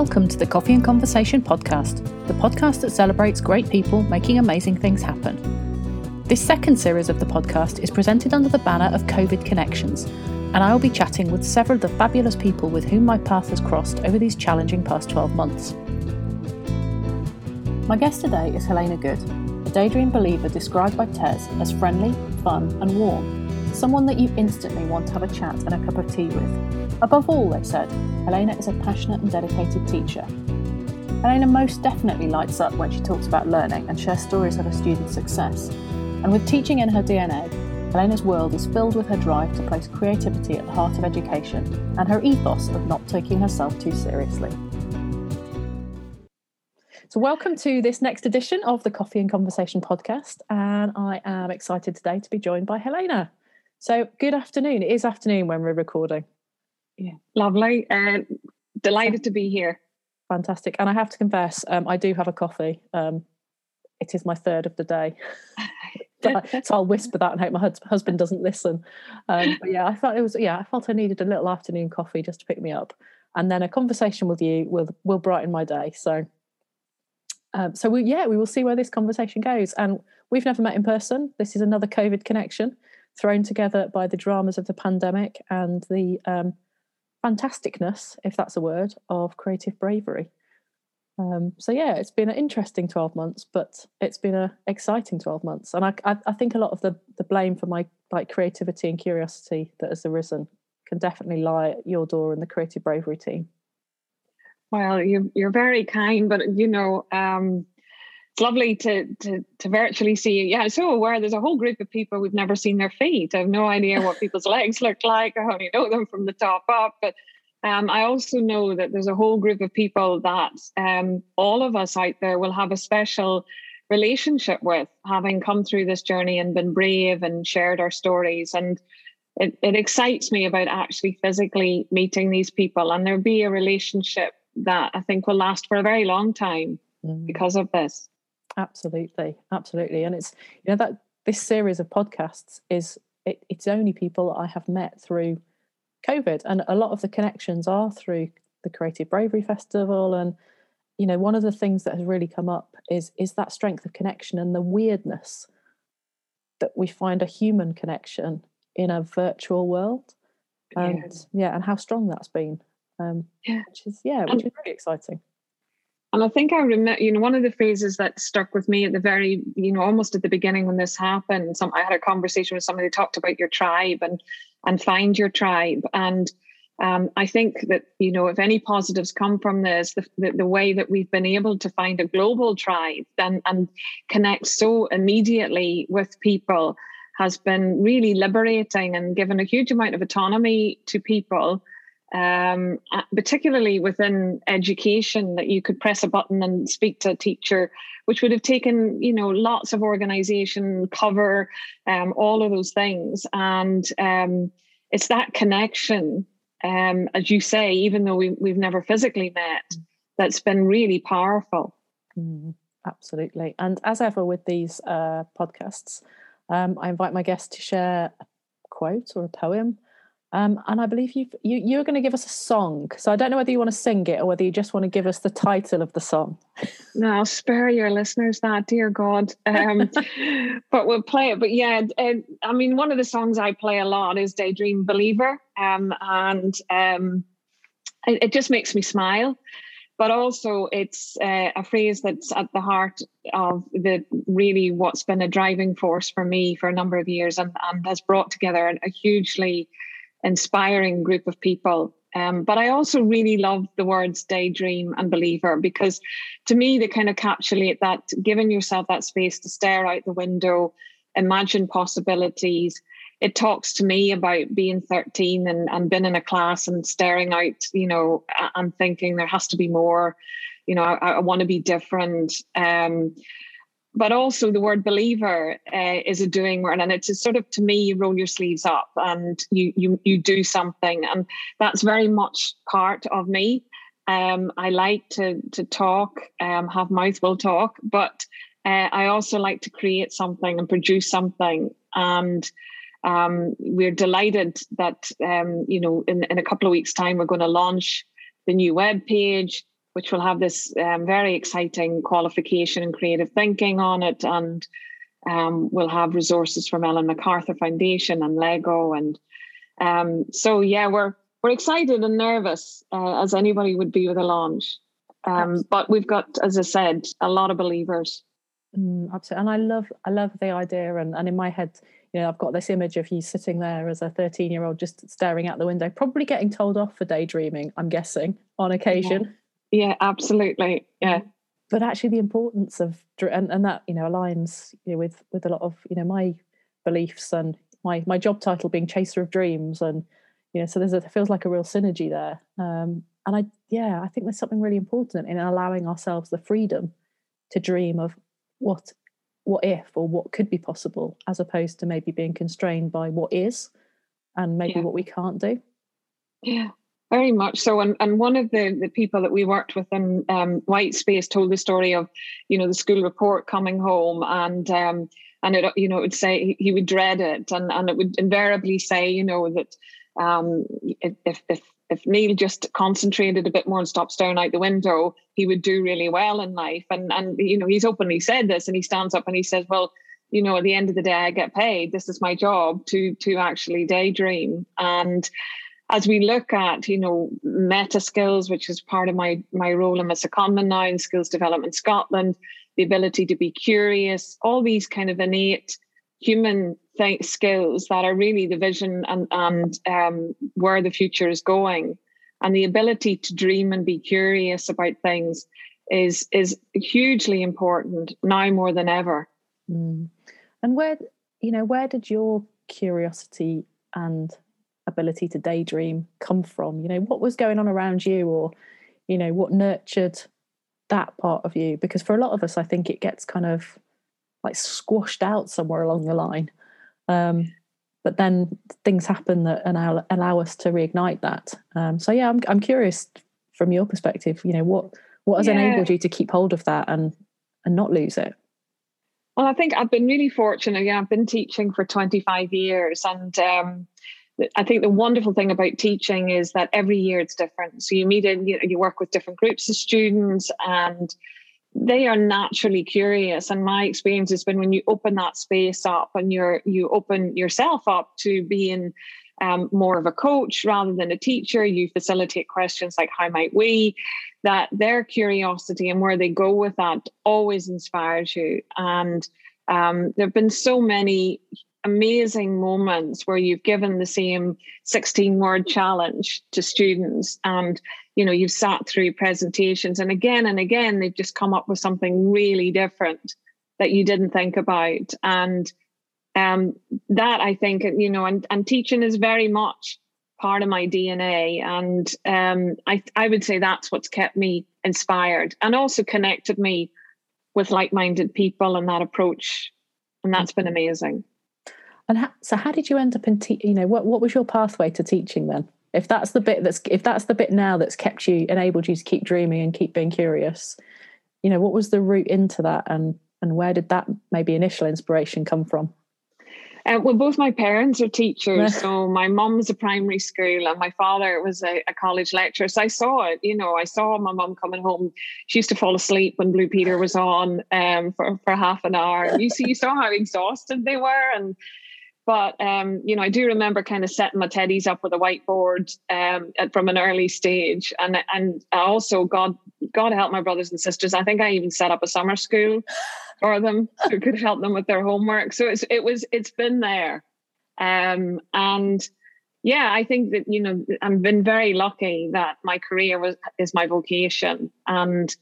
Welcome to the Coffee and Conversation podcast, the podcast that celebrates great people making amazing things happen. This second series of the podcast is presented under the banner of COVID Connections, and I will be chatting with several of the fabulous people with whom my path has crossed over these challenging past 12 months. My guest today is Helena Good, a daydream believer described by Tez as friendly, fun, and warm, someone that you instantly want to have a chat and a cup of tea with. Above all, they said, Helena is a passionate and dedicated teacher. Helena most definitely lights up when she talks about learning and shares stories of her students' success. And with teaching in her DNA, Helena's world is filled with her drive to place creativity at the heart of education and her ethos of not taking herself too seriously. So, welcome to this next edition of the Coffee and Conversation podcast. And I am excited today to be joined by Helena. So, good afternoon. It is afternoon when we're recording. Yeah, lovely. And delighted to be here. Fantastic. And I have to confess, um, I do have a coffee. Um, it is my third of the day. so I'll whisper that and hope my husband doesn't listen. Um, but yeah, I felt it was, yeah, I felt I needed a little afternoon coffee just to pick me up. And then a conversation with you will, will brighten my day. So, um, so we, yeah, we will see where this conversation goes. And we've never met in person. This is another COVID connection thrown together by the dramas of the pandemic and the um, fantasticness, if that's a word, of creative bravery. Um, so yeah, it's been an interesting twelve months, but it's been an exciting twelve months, and I, I, I, think a lot of the the blame for my like creativity and curiosity that has arisen can definitely lie at your door and the creative bravery team. Well, you, you're very kind, but you know, um, it's lovely to to to virtually see you. Yeah, I'm so aware there's a whole group of people we've never seen their feet. I have no idea what people's legs look like. I only know them from the top up. But um, I also know that there's a whole group of people that um, all of us out there will have a special relationship with, having come through this journey and been brave and shared our stories. And it, it excites me about actually physically meeting these people, and there'll be a relationship that I think will last for a very long time mm. because of this. Absolutely, absolutely, and it's you know that this series of podcasts is it, it's only people I have met through COVID, and a lot of the connections are through the Creative Bravery Festival, and you know one of the things that has really come up is is that strength of connection and the weirdness that we find a human connection in a virtual world, and yeah, yeah and how strong that's been, um, yeah, which is yeah, which is really exciting. And I think I remember, you know, one of the phrases that stuck with me at the very, you know, almost at the beginning when this happened. Some I had a conversation with somebody who talked about your tribe and and find your tribe. And um, I think that you know, if any positives come from this, the, the, the way that we've been able to find a global tribe and and connect so immediately with people has been really liberating and given a huge amount of autonomy to people um, uh, particularly within education, that you could press a button and speak to a teacher, which would have taken, you know, lots of organization, cover, um, all of those things. And um, it's that connection, um, as you say, even though we, we've never physically met, that's been really powerful. Mm, absolutely. And as ever with these uh, podcasts, um, I invite my guests to share a quote or a poem um, and I believe you you you're going to give us a song. So I don't know whether you want to sing it or whether you just want to give us the title of the song. No, I'll spare your listeners that, dear God. Um, but we'll play it. But yeah, I mean, one of the songs I play a lot is "Daydream Believer," um, and um, it, it, just makes me smile. But also, it's uh, a phrase that's at the heart of the really what's been a driving force for me for a number of years, and, and has brought together a hugely inspiring group of people. Um, but I also really love the words daydream and believer because to me, they kind of encapsulate that giving yourself that space to stare out the window, imagine possibilities. It talks to me about being 13 and, and being in a class and staring out, you know, and thinking there has to be more, you know, I, I want to be different. Um, but also the word believer uh, is a doing word and it's sort of to me you roll your sleeves up and you you you do something and that's very much part of me. Um, i like to to talk um, have mouthful talk but uh, i also like to create something and produce something and um, we're delighted that um, you know in, in a couple of weeks time we're going to launch the new web page which will have this um, very exciting qualification in creative thinking on it. And um, we'll have resources from Ellen MacArthur Foundation and Lego. And um, so, yeah, we're, we're excited and nervous uh, as anybody would be with a launch. Um, but we've got, as I said, a lot of believers. Mm, absolutely. And I love, I love the idea. And, and in my head, you know, I've got this image of you sitting there as a 13 year old, just staring out the window, probably getting told off for daydreaming, I'm guessing, on occasion. Yeah. Yeah, absolutely. Yeah. But actually, the importance of and, and that you know aligns you know, with with a lot of you know my beliefs and my my job title being chaser of dreams and you know so there's a it feels like a real synergy there um, and I yeah I think there's something really important in allowing ourselves the freedom to dream of what what if or what could be possible as opposed to maybe being constrained by what is and maybe yeah. what we can't do yeah very much so. And, and one of the, the people that we worked with in um, White Space told the story of, you know, the school report coming home and, um, and it, you know, it would say he would dread it and, and it would invariably say, you know, that um, if, if, if Neil just concentrated a bit more and stopped staring out the window, he would do really well in life. And, and, you know, he's openly said this and he stands up and he says, well, you know, at the end of the day, I get paid. This is my job to, to actually daydream. And, as we look at, you know, meta skills, which is part of my my role in my secondment now in Skills Development Scotland, the ability to be curious, all these kind of innate human th- skills that are really the vision and and um, where the future is going, and the ability to dream and be curious about things is is hugely important now more than ever. Mm. And where you know where did your curiosity and ability to daydream come from? You know, what was going on around you, or, you know, what nurtured that part of you? Because for a lot of us, I think it gets kind of like squashed out somewhere along the line. Um, but then things happen that allow, allow us to reignite that. Um, so yeah, I'm I'm curious from your perspective. You know, what what has yeah. enabled you to keep hold of that and and not lose it? Well, I think I've been really fortunate. Yeah, I've been teaching for 25 years, and um, I think the wonderful thing about teaching is that every year it's different. So you meet in, you, you work with different groups of students and they are naturally curious. And my experience has been when you open that space up and you're you open yourself up to being um, more of a coach rather than a teacher, you facilitate questions like how might we, that their curiosity and where they go with that always inspires you. And um, there have been so many amazing moments where you've given the same 16 word challenge to students and you know you've sat through presentations and again and again they've just come up with something really different that you didn't think about. And um, that i think you know and, and teaching is very much part of my dna and um, I, I would say that's what's kept me inspired and also connected me with like-minded people and that approach. And that's been amazing and how, so, how did you end up in? Te- you know, what what was your pathway to teaching then? If that's the bit that's if that's the bit now that's kept you enabled you to keep dreaming and keep being curious, you know, what was the route into that, and and where did that maybe initial inspiration come from? Uh, well, both my parents are teachers. so my mum's a primary school and my father was a, a, college lecturer. So I saw it, you know, I saw my mum coming home. She used to fall asleep when Blue Peter was on um, for, for half an hour. You see, you saw how exhausted they were. And but um, you know, I do remember kind of setting my teddies up with a whiteboard um, from an early stage, and and also God God help my brothers and sisters. I think I even set up a summer school for them who could help them with their homework. So it's it was it's been there, um, and yeah, I think that you know I've been very lucky that my career was is my vocation, and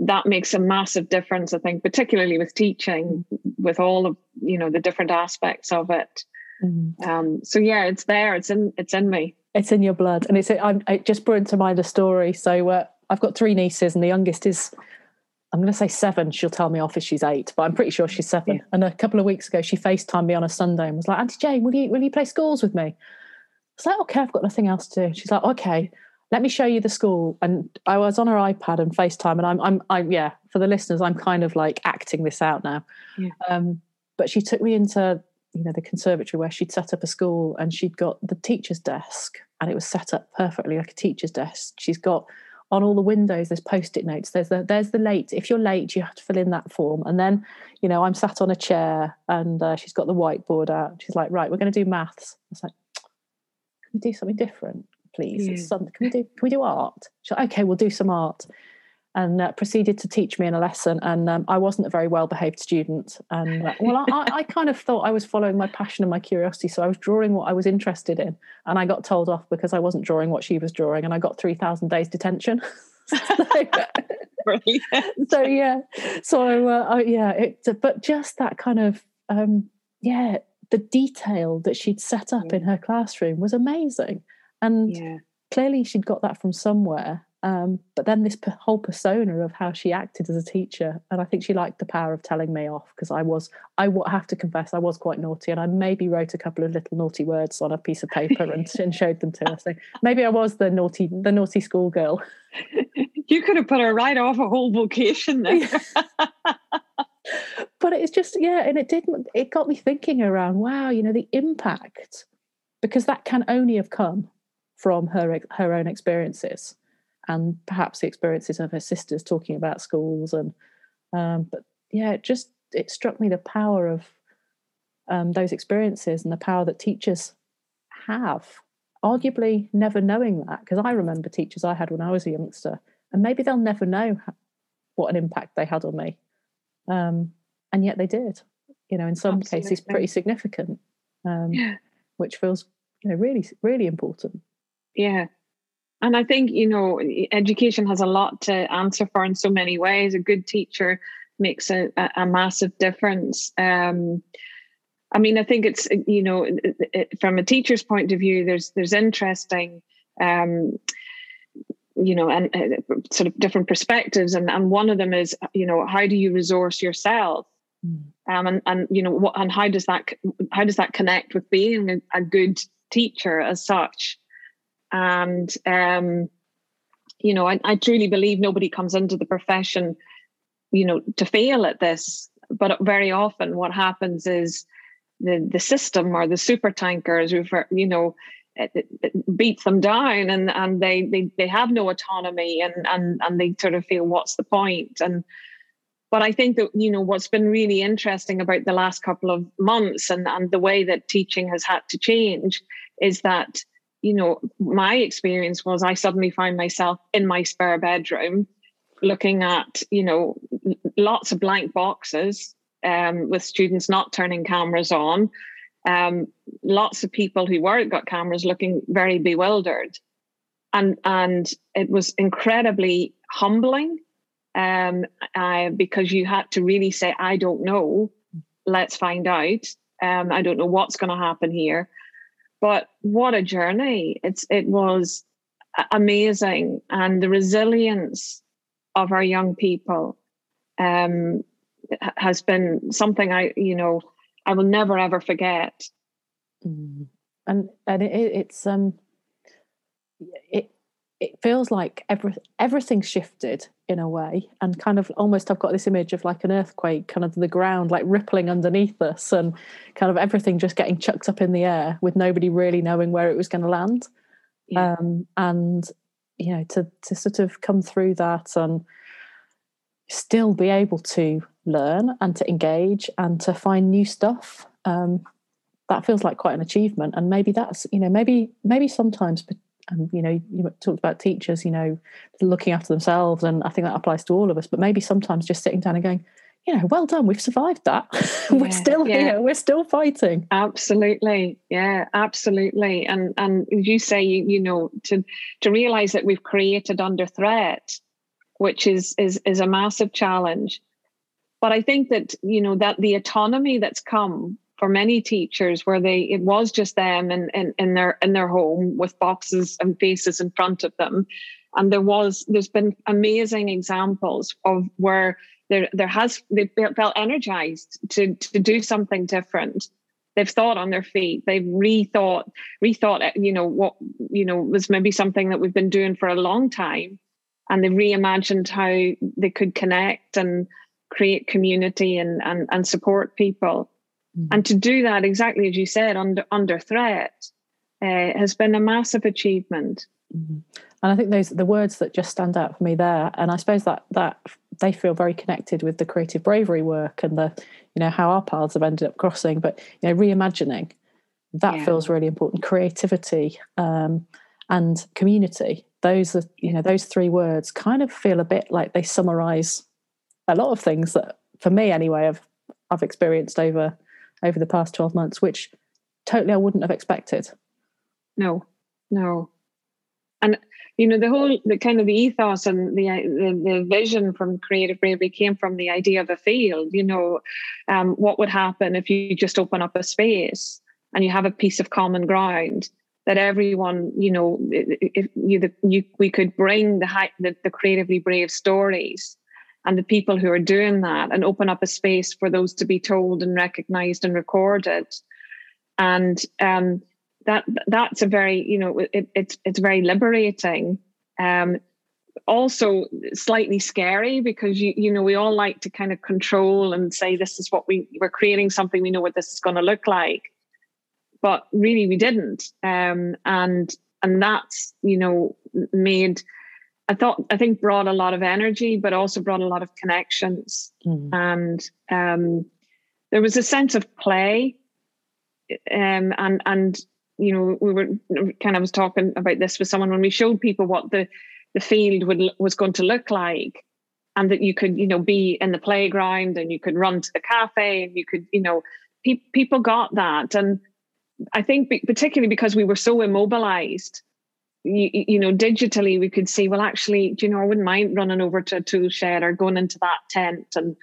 that makes a massive difference i think particularly with teaching with all of you know the different aspects of it. Mm-hmm. um, so yeah it's there. It's in it's in me. It's in your blood. And it's I'm, it just brought to mind a story. So uh, i've got three nieces and the youngest is i'm going to say seven. She'll tell me off if she's eight but i'm pretty sure she's seven. Yeah. and a couple of weeks ago she facetimed me on a sunday and was like auntie jane will you will you play scores with me? I was like okay i've got nothing else to do. She's like okay let me show you the school. And I was on her iPad and FaceTime, and I'm, I'm, I'm, yeah, for the listeners, I'm kind of like acting this out now. Yeah. Um, but she took me into, you know, the conservatory where she'd set up a school, and she'd got the teacher's desk, and it was set up perfectly like a teacher's desk. She's got on all the windows there's post-it notes there's the there's the late if you're late you have to fill in that form and then you know i'm sat on a chair and uh, she's got the whiteboard out she's like right we're going to do maths it's like can we do something different please yeah. some, can we do can we do art she's like, okay we'll do some art and uh, proceeded to teach me in a lesson. And um, I wasn't a very well behaved student. And uh, well, I, I, kind of thought I was following my passion and my curiosity. So I was drawing what I was interested in. And I got told off because I wasn't drawing what she was drawing. And I got 3,000 days detention. So yeah, so uh, I, yeah, it, but just that kind of um, yeah, the detail that she'd set up yeah. in her classroom was amazing, and yeah. clearly she'd got that from somewhere. Um, but then this whole persona of how she acted as a teacher, and I think she liked the power of telling me off because I was, I have to confess, I was quite naughty, and I maybe wrote a couple of little naughty words on a piece of paper and, and showed them to her. So maybe I was the naughty, the naughty schoolgirl. You could have put her right off a whole vocation there. but it's just yeah, and it did. It got me thinking around. Wow, you know the impact because that can only have come from her her own experiences and perhaps the experiences of her sisters talking about schools and um, but yeah it just it struck me the power of um, those experiences and the power that teachers have arguably never knowing that because i remember teachers i had when i was a youngster and maybe they'll never know what an impact they had on me um, and yet they did you know in some Absolutely. cases pretty significant um, yeah. which feels you know really really important yeah and I think, you know, education has a lot to answer for in so many ways. A good teacher makes a, a massive difference. Um, I mean, I think it's, you know, it, it, from a teacher's point of view, there's there's interesting, um, you know, and uh, sort of different perspectives. And, and one of them is, you know, how do you resource yourself? Mm. Um, and, and, you know, what, and how does that, how does that connect with being a, a good teacher as such? And, um, you know, I, I truly believe nobody comes into the profession, you know, to fail at this. But very often what happens is the, the system or the super tankers, you know, eh, eh, eh, it, it beats them down and, and they, they, they have no autonomy and, and, and they sort of feel, what's the point? And, but I think that, you know, what's been really interesting about the last couple of months and, and the way that teaching has had to change is that you know, my experience was I suddenly found myself in my spare bedroom looking at, you know, lots of blank boxes um, with students not turning cameras on. Um, lots of people who weren't got cameras looking very bewildered. And, and it was incredibly humbling um, uh, because you had to really say, I don't know, let's find out. Um, I don't know what's going to happen here. But what a journey! It's it was amazing, and the resilience of our young people um, has been something I you know I will never ever forget. Mm. And and it, it's um it it feels like every everything shifted in a way and kind of almost i've got this image of like an earthquake kind of the ground like rippling underneath us and kind of everything just getting chucked up in the air with nobody really knowing where it was going to land yeah. um, and you know to to sort of come through that and still be able to learn and to engage and to find new stuff um, that feels like quite an achievement and maybe that's you know maybe maybe sometimes and you know you talked about teachers you know looking after themselves and i think that applies to all of us but maybe sometimes just sitting down and going you know well done we've survived that. Yeah, we're still yeah. here we're still fighting. Absolutely. Yeah absolutely. And and you say you, you know to to realize that we've created under threat which is is is a massive challenge. But i think that you know that the autonomy that's come for many teachers where they it was just them in, in, in their in their home with boxes and faces in front of them. And there was there's been amazing examples of where there there has they felt energized to to do something different. They've thought on their feet. They've rethought rethought it, you know what you know was maybe something that we've been doing for a long time. And they reimagined how they could connect and create community and and, and support people Mm-hmm. And to do that, exactly as you said, under under threat, uh, has been a massive achievement. Mm-hmm. and I think those the words that just stand out for me there, and I suppose that that they feel very connected with the creative bravery work and the you know how our paths have ended up crossing. But you know, reimagining that yeah. feels really important. Creativity um, and community. Those are you know those three words kind of feel a bit like they summarize a lot of things that for me anyway I've I've experienced over over the past twelve months, which totally I wouldn't have expected. No, no and you know the whole the kind of the ethos and the the, the vision from creative bravery came from the idea of a field you know um, what would happen if you just open up a space and you have a piece of common ground that everyone you know if you, the, you we could bring the, high, the the creatively brave stories and the people who are doing that and open up a space for those to be told and recognized and recorded. And um, that that's a very you know it, it's it's very liberating. Um also slightly scary because you you know we all like to kind of control and say this is what we we're creating something. We know what this is going to look like. But really we didn't. Um and and that's you know made i thought i think brought a lot of energy but also brought a lot of connections mm. and um there was a sense of play um and and you know, we were kind of was talking about this with someone when we showed people what the the field would was going to look like, and that you could, you know, be in the playground and you could run to the cafe and you could, you know, pe- people got that, and I think particularly because we were so immobilized, you, you know, digitally we could see, well, actually, do you know, I wouldn't mind running over to a tool shed or going into that tent, and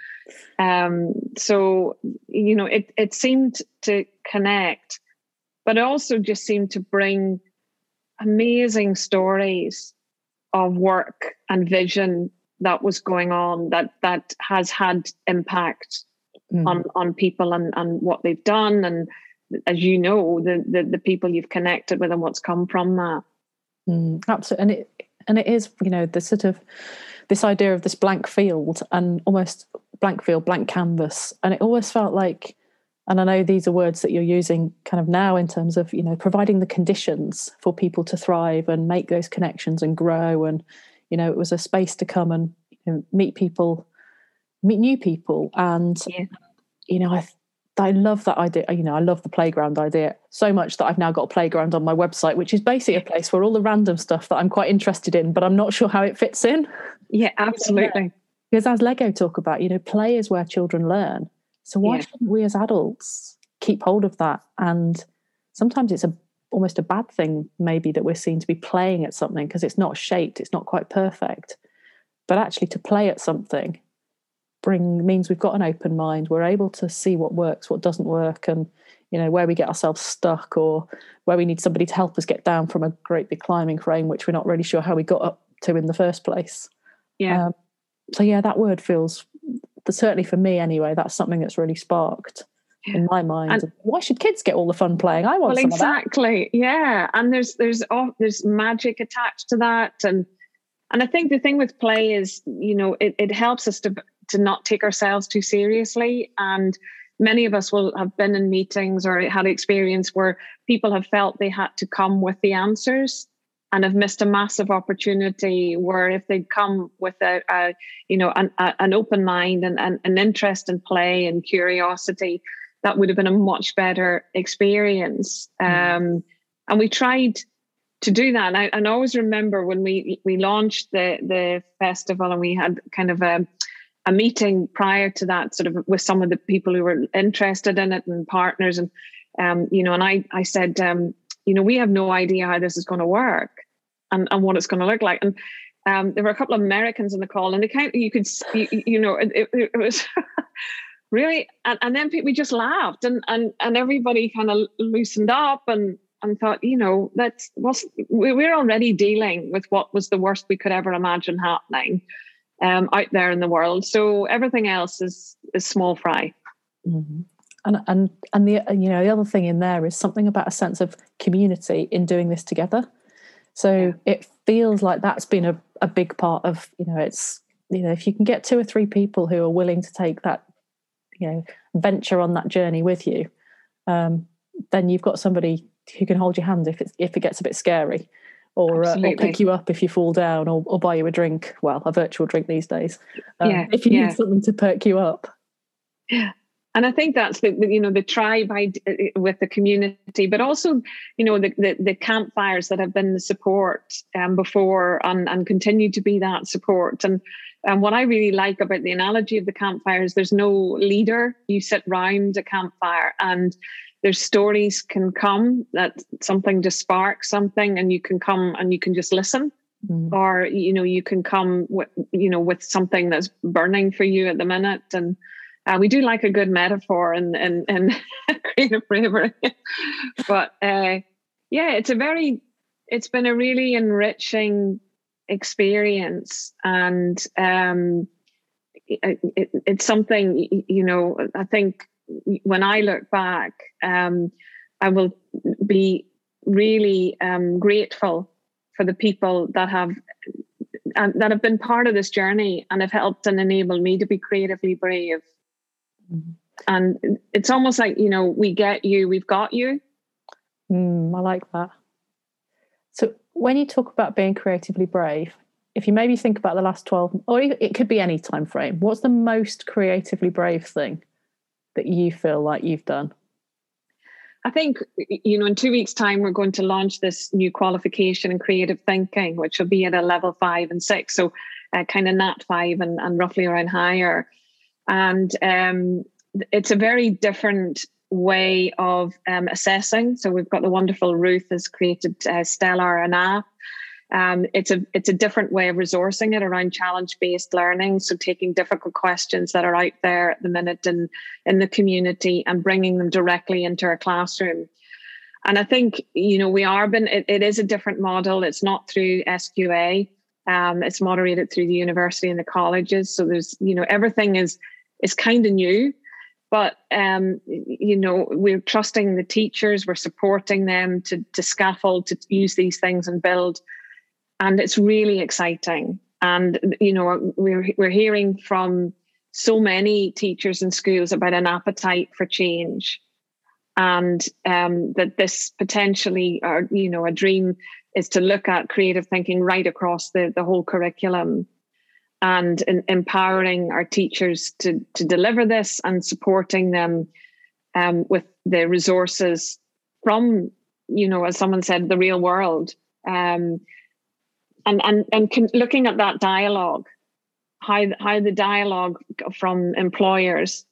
um, so you know, it it seemed to connect but it also just seemed to bring amazing stories of work and vision that was going on that that has had impact mm. on on people and and what they've done and as you know the the, the people you've connected with and what's come from that mm, absolutely and it and it is you know the sort of this idea of this blank field and almost blank field blank canvas and it always felt like and i know these are words that you're using kind of now in terms of you know providing the conditions for people to thrive and make those connections and grow and you know it was a space to come and you know, meet people meet new people and yeah. you know i I love that idea. You know, I love the playground idea so much that I've now got a playground on my website, which is basically a place where all the random stuff that I'm quite interested in, but I'm not sure how it fits in. Yeah, uh, absolutely. Because as Lego talk about, you know, play is where children learn. So why yeah. shouldn't we as adults keep hold of that? And sometimes it's a almost a bad thing maybe that we're seen to be playing at something because it's not shaped, it's not quite perfect. But actually to play at something bring means we've got an open mind. We're able to see what works, what doesn't work, and you know where we get ourselves stuck or where we need somebody to help us get down from a great big climbing frame, which we're not really sure how we got up to in the first place. Yeah. Um, so yeah, that word feels certainly for me anyway, that's something that's really sparked in my mind. And, Why should kids get all the fun playing? I want well, exactly. Yeah, and there's there's oh, there's magic attached to that, and and I think the thing with play is you know it, it helps us to to not take ourselves too seriously. And many of us will have been in meetings or had experience where people have felt they had to come with the answers and have missed a massive opportunity where if they'd come with a, a you know an, a, an open mind and, and an interest in play and curiosity that would have been a much better experience. Mm. um, and we tried to do that. And I, and I always remember when we we launched the the festival and we had kind of a a meeting prior to that sort of with some of the people who were interested in it and partners and um, you know and I I said um, you know we have no idea how this is going to work and, and what it's going to look like. And um, there were a couple of Americans in the call, and they kind of, you could, you, you know, it, it, it was really, and, and then we just laughed, and and and everybody kind of loosened up and and thought, you know, that's was we're already dealing with what was the worst we could ever imagine happening um, out there in the world. So everything else is is small fry. Mm-hmm. And and and the you know the other thing in there is something about a sense of community in doing this together. So it feels like that's been a, a big part of, you know, it's, you know, if you can get two or three people who are willing to take that, you know, venture on that journey with you, um, then you've got somebody who can hold your hand if it's if it gets a bit scary. Or, uh, or pick you up if you fall down or, or buy you a drink well a virtual drink these days um, yeah, if you yeah. need something to perk you up yeah and I think that's the, you know the tribe uh, with the community, but also you know the, the, the campfires that have been the support um, before and and continue to be that support. And and what I really like about the analogy of the campfires, there's no leader. You sit round a campfire and there's stories can come that something just sparks something, and you can come and you can just listen. Mm. Or you know you can come with you know with something that's burning for you at the minute, and uh, we do like a good metaphor and and and creative bravery, but uh, yeah, it's a very, it's been a really enriching experience, and um, it, it, it's something you know. I think when I look back, um, I will be really um, grateful for the people that have um, that have been part of this journey and have helped and enabled me to be creatively brave Mm-hmm. And it's almost like, you know, we get you, we've got you. Mm, I like that. So when you talk about being creatively brave, if you maybe think about the last 12 or it could be any time frame, what's the most creatively brave thing that you feel like you've done? I think, you know, in two weeks' time, we're going to launch this new qualification in creative thinking, which will be at a level five and six. So, uh, kind of nat five and, and roughly around higher and um, it's a very different way of um, assessing. So we've got the wonderful Ruth has created uh, Stellar and app. Um, it's a it's a different way of resourcing it around challenge based learning. So taking difficult questions that are out there at the minute in in the community and bringing them directly into our classroom. And I think you know we are been it, it is a different model. It's not through SQA. Um, it's moderated through the university and the colleges. So there's you know everything is is kind of new but um, you know we're trusting the teachers we're supporting them to, to scaffold to use these things and build and it's really exciting and you know we're, we're hearing from so many teachers in schools about an appetite for change and um, that this potentially or you know a dream is to look at creative thinking right across the, the whole curriculum and in, empowering our teachers to, to deliver this and supporting them um, with the resources from, you know, as someone said, the real world. Um, and and, and looking at that dialogue, how, how the dialogue from employers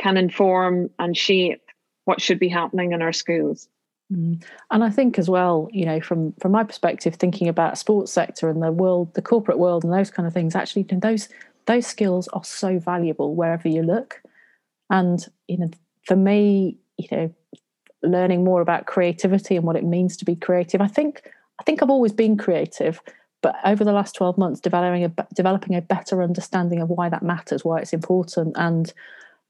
can inform and shape what should be happening in our schools. Mm. And I think as well, you know, from from my perspective, thinking about sports sector and the world, the corporate world, and those kind of things, actually, those those skills are so valuable wherever you look. And you know, for me, you know, learning more about creativity and what it means to be creative, I think I think I've always been creative, but over the last twelve months, developing a developing a better understanding of why that matters, why it's important, and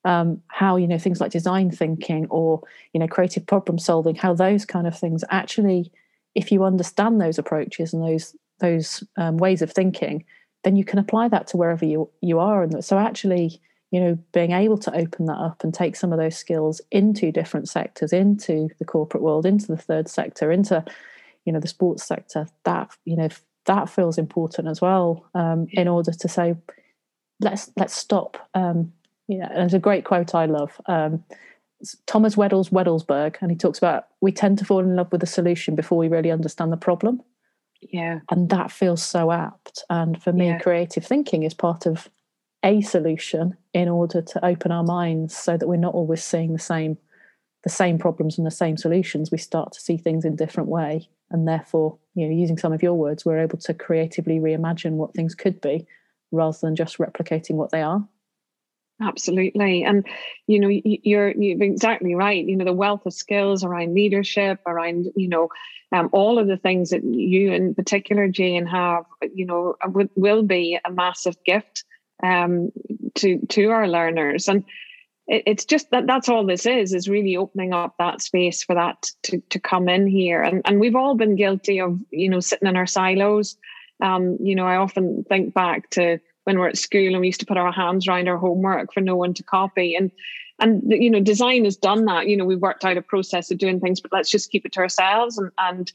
um, how you know things like design thinking or you know creative problem solving how those kind of things actually if you understand those approaches and those those um, ways of thinking then you can apply that to wherever you you are. And so actually you know being able to open that up and take some of those skills into different sectors into the corporate world into the third sector into you know the sports sector that you know that feels important as well um, in order to say let's let's stop um, yeah, there's a great quote I love. Um, Thomas Wedell's Wedellsborg, and he talks about we tend to fall in love with the solution before we really understand the problem. Yeah. And that feels so apt. And for me, yeah. creative thinking is part of a solution in order to open our minds so that we're not always seeing the same the same problems and the same solutions. We start to see things in a different way. And therefore, you know, using some of your words, we're able to creatively reimagine what things could be rather than just replicating what they are. Absolutely. And, you know, you're, you're exactly right. You know, the wealth of skills around leadership, around, you know, um, all of the things that you in particular, Jane, have, you know, w- will be a massive gift um, to, to our learners. And it, it's just that that's all this is, is really opening up that space for that to, to come in here. And, and we've all been guilty of, you know, sitting in our silos. Um, you know, I often think back to, when we're at school and we used to put our hands around our homework for no one to copy. And and you know design has done that. You know we worked out a process of doing things but let's just keep it to ourselves. And and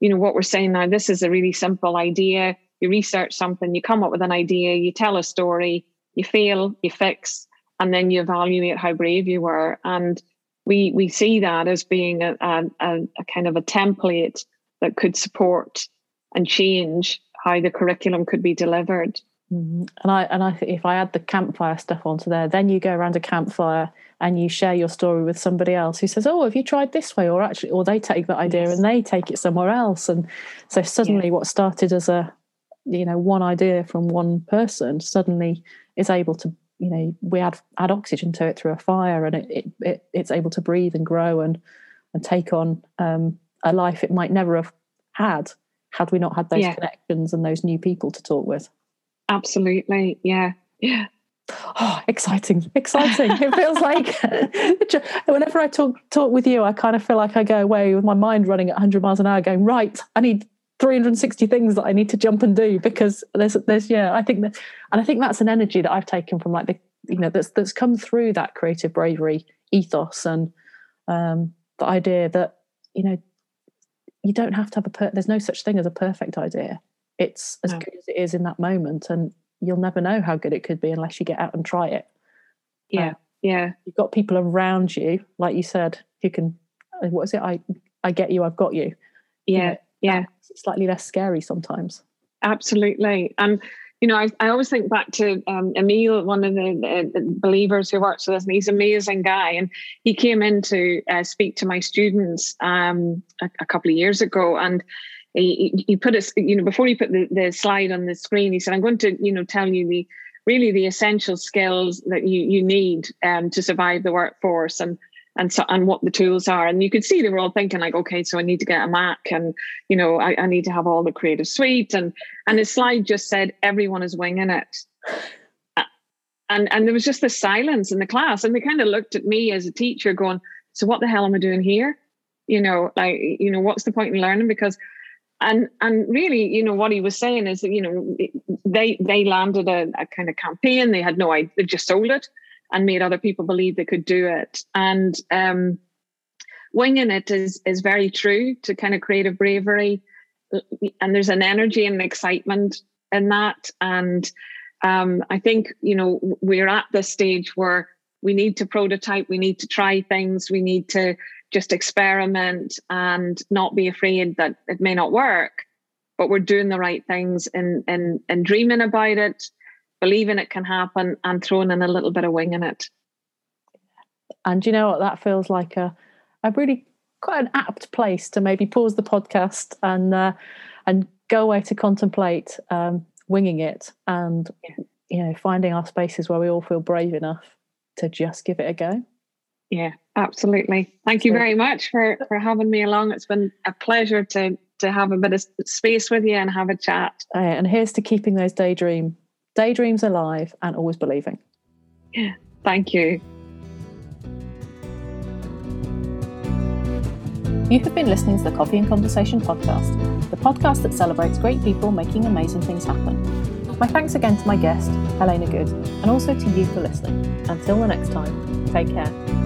you know what we're saying now this is a really simple idea. You research something you come up with an idea you tell a story you fail you fix and then you evaluate how brave you were and we we see that as being a, a, a kind of a template that could support and change how the curriculum could be delivered mm-hmm. and i and i think if i add the campfire stuff onto there then you go around a campfire and you share your story with somebody else who says, "Oh, have you tried this way?" or actually, or they take that idea yes. and they take it somewhere else, and so suddenly, yeah. what started as a you know one idea from one person suddenly is able to you know we add add oxygen to it through a fire, and it, it, it it's able to breathe and grow and and take on um, a life it might never have had had we not had those yeah. connections and those new people to talk with. Absolutely, yeah, yeah. Oh exciting. Exciting. It feels like whenever i talk talk with you i kind of feel like i go away with my mind running at 100 miles an hour going right i need 360 things that i need to jump and do because there's there's yeah i think that and i think that's an energy that i've taken from like the you know that's that's come through that creative bravery ethos and um the idea that you know you don't have to have a per- there's no such thing as a perfect idea it's as no. good as it is in that moment and you'll never know how good it could be unless you get out and try it. Yeah, um, yeah. You've got people around you, like you said, who can. Uh, what is it? I I get you. I've got you. Yeah, you know, yeah. Slightly less scary sometimes. Absolutely, and you know, I, I always think back to um, Emil, one of the, the, believers who works with us, and he's an amazing guy. And he came in to uh, speak to my students um, a, a, couple of years ago, and he, he put it, you know, before he put the, the slide on the screen, he said, I'm going to, you know, tell you the really the essential skills that you, you need um, to survive the workforce and and so and what the tools are. And you could see they were all thinking like, okay, so I need to get a Mac and you know, I, I need to have all the creative suite. And and his slide just said everyone is winging it. Uh, and and there was just this silence in the class. And they kind of looked at me as a teacher going, So what the hell am I doing here? You know, like, you know, what's the point in learning? Because and and really you know what he was saying is that you know they they landed a, a kind of campaign they had no idea they just sold it and made other people believe they could do it. And um, winging it is is very true to kind of creative bravery. And there's an energy and excitement in that. And um, i think you know we're at this stage where we need to prototype we need to try things we need to just experiment and not be afraid that it may not work but we're doing the right things and and and dreaming about it believing it can happen and throwing in a little bit of wing in it and you know what that feels like a a really quite an apt place to maybe pause the podcast and uh, and go away to contemplate um, winging it and you know finding our spaces where we all feel brave enough to just give it a go yeah, absolutely. Thank you very much for for having me along. It's been a pleasure to to have a bit of space with you and have a chat. Uh, and here's to keeping those daydream daydreams alive and always believing. Yeah, thank you. You have been listening to the Coffee and Conversation podcast, the podcast that celebrates great people making amazing things happen. My thanks again to my guest, Helena Good, and also to you for listening. Until the next time, take care.